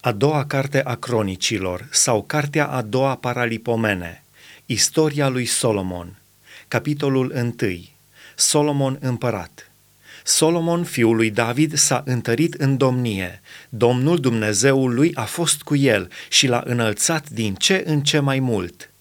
A doua carte a cronicilor sau cartea a doua paralipomene, istoria lui Solomon, capitolul 1, Solomon împărat. Solomon, fiul lui David, s-a întărit în domnie. Domnul Dumnezeul lui a fost cu el și l-a înălțat din ce în ce mai mult –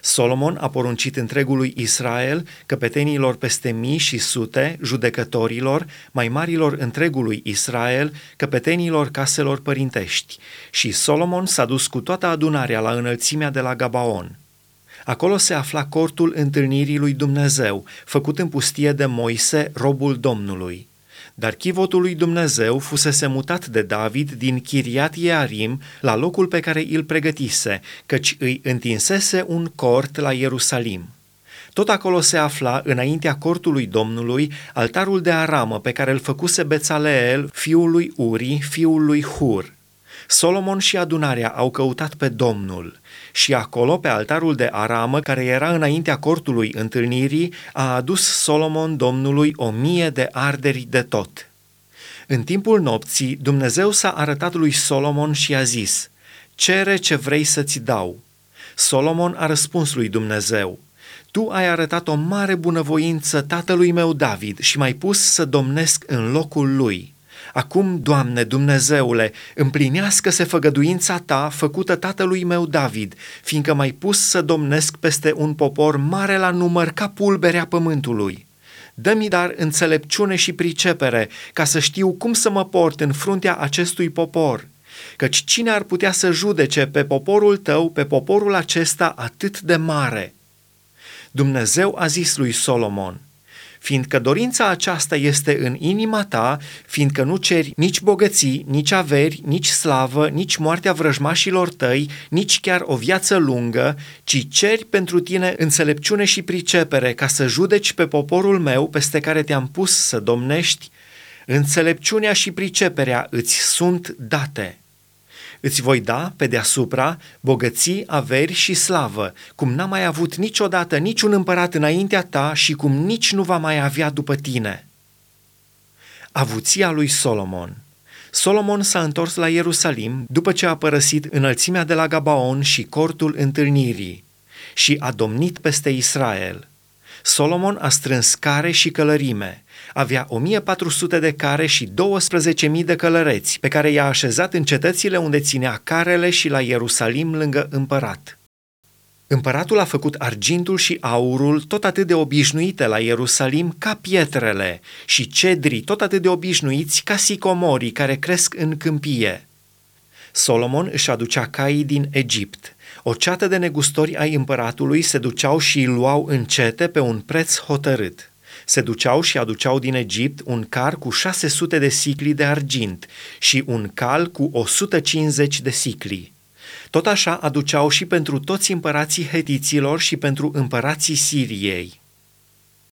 Solomon a poruncit întregului Israel, căpetenilor peste mii și sute, judecătorilor, mai marilor întregului Israel, căpetenilor caselor părintești. Și Solomon s-a dus cu toată adunarea la înălțimea de la Gabaon. Acolo se afla cortul întâlnirii lui Dumnezeu, făcut în pustie de Moise, robul Domnului. Dar chivotul lui Dumnezeu fusese mutat de David din Chiriat Iarim la locul pe care îl pregătise, căci îi întinsese un cort la Ierusalim. Tot acolo se afla, înaintea cortului Domnului, altarul de aramă pe care îl făcuse Bețaleel, fiul lui Uri, fiul lui Hur. Solomon și adunarea au căutat pe Domnul și acolo, pe altarul de aramă, care era înaintea cortului întâlnirii, a adus Solomon Domnului o mie de arderi de tot. În timpul nopții, Dumnezeu s-a arătat lui Solomon și a zis, Cere ce vrei să-ți dau. Solomon a răspuns lui Dumnezeu, Tu ai arătat o mare bunăvoință tatălui meu David și m-ai pus să domnesc în locul lui. Acum, Doamne, Dumnezeule, împlinească-se făgăduința Ta făcută tatălui meu David, fiindcă m-ai pus să domnesc peste un popor mare la număr ca pulberea pământului. Dă-mi dar înțelepciune și pricepere, ca să știu cum să mă port în fruntea acestui popor. Căci cine ar putea să judece pe poporul tău, pe poporul acesta atât de mare? Dumnezeu a zis lui Solomon – fiindcă dorința aceasta este în inima ta, fiindcă nu ceri nici bogății, nici averi, nici slavă, nici moartea vrăjmașilor tăi, nici chiar o viață lungă, ci ceri pentru tine înțelepciune și pricepere ca să judeci pe poporul meu peste care te-am pus să domnești, înțelepciunea și priceperea îți sunt date. Îți voi da, pe deasupra, bogății, averi și slavă, cum n-a mai avut niciodată niciun împărat înaintea ta și cum nici nu va mai avea după tine. Avuția lui Solomon Solomon s-a întors la Ierusalim după ce a părăsit înălțimea de la Gabaon și cortul întâlnirii și a domnit peste Israel – Solomon a strâns care și călărime. Avea 1400 de care și 12.000 de călăreți, pe care i-a așezat în cetățile unde ținea carele și la Ierusalim lângă împărat. Împăratul a făcut argintul și aurul tot atât de obișnuite la Ierusalim ca pietrele și cedrii tot atât de obișnuiți ca sicomorii care cresc în câmpie. Solomon își aducea caii din Egipt. O ceată de negustori ai împăratului se duceau și îi luau încete pe un preț hotărât. Se duceau și aduceau din Egipt un car cu 600 de sicli de argint și un cal cu 150 de sicli. Tot așa aduceau și pentru toți împărații hetiților și pentru împărații Siriei.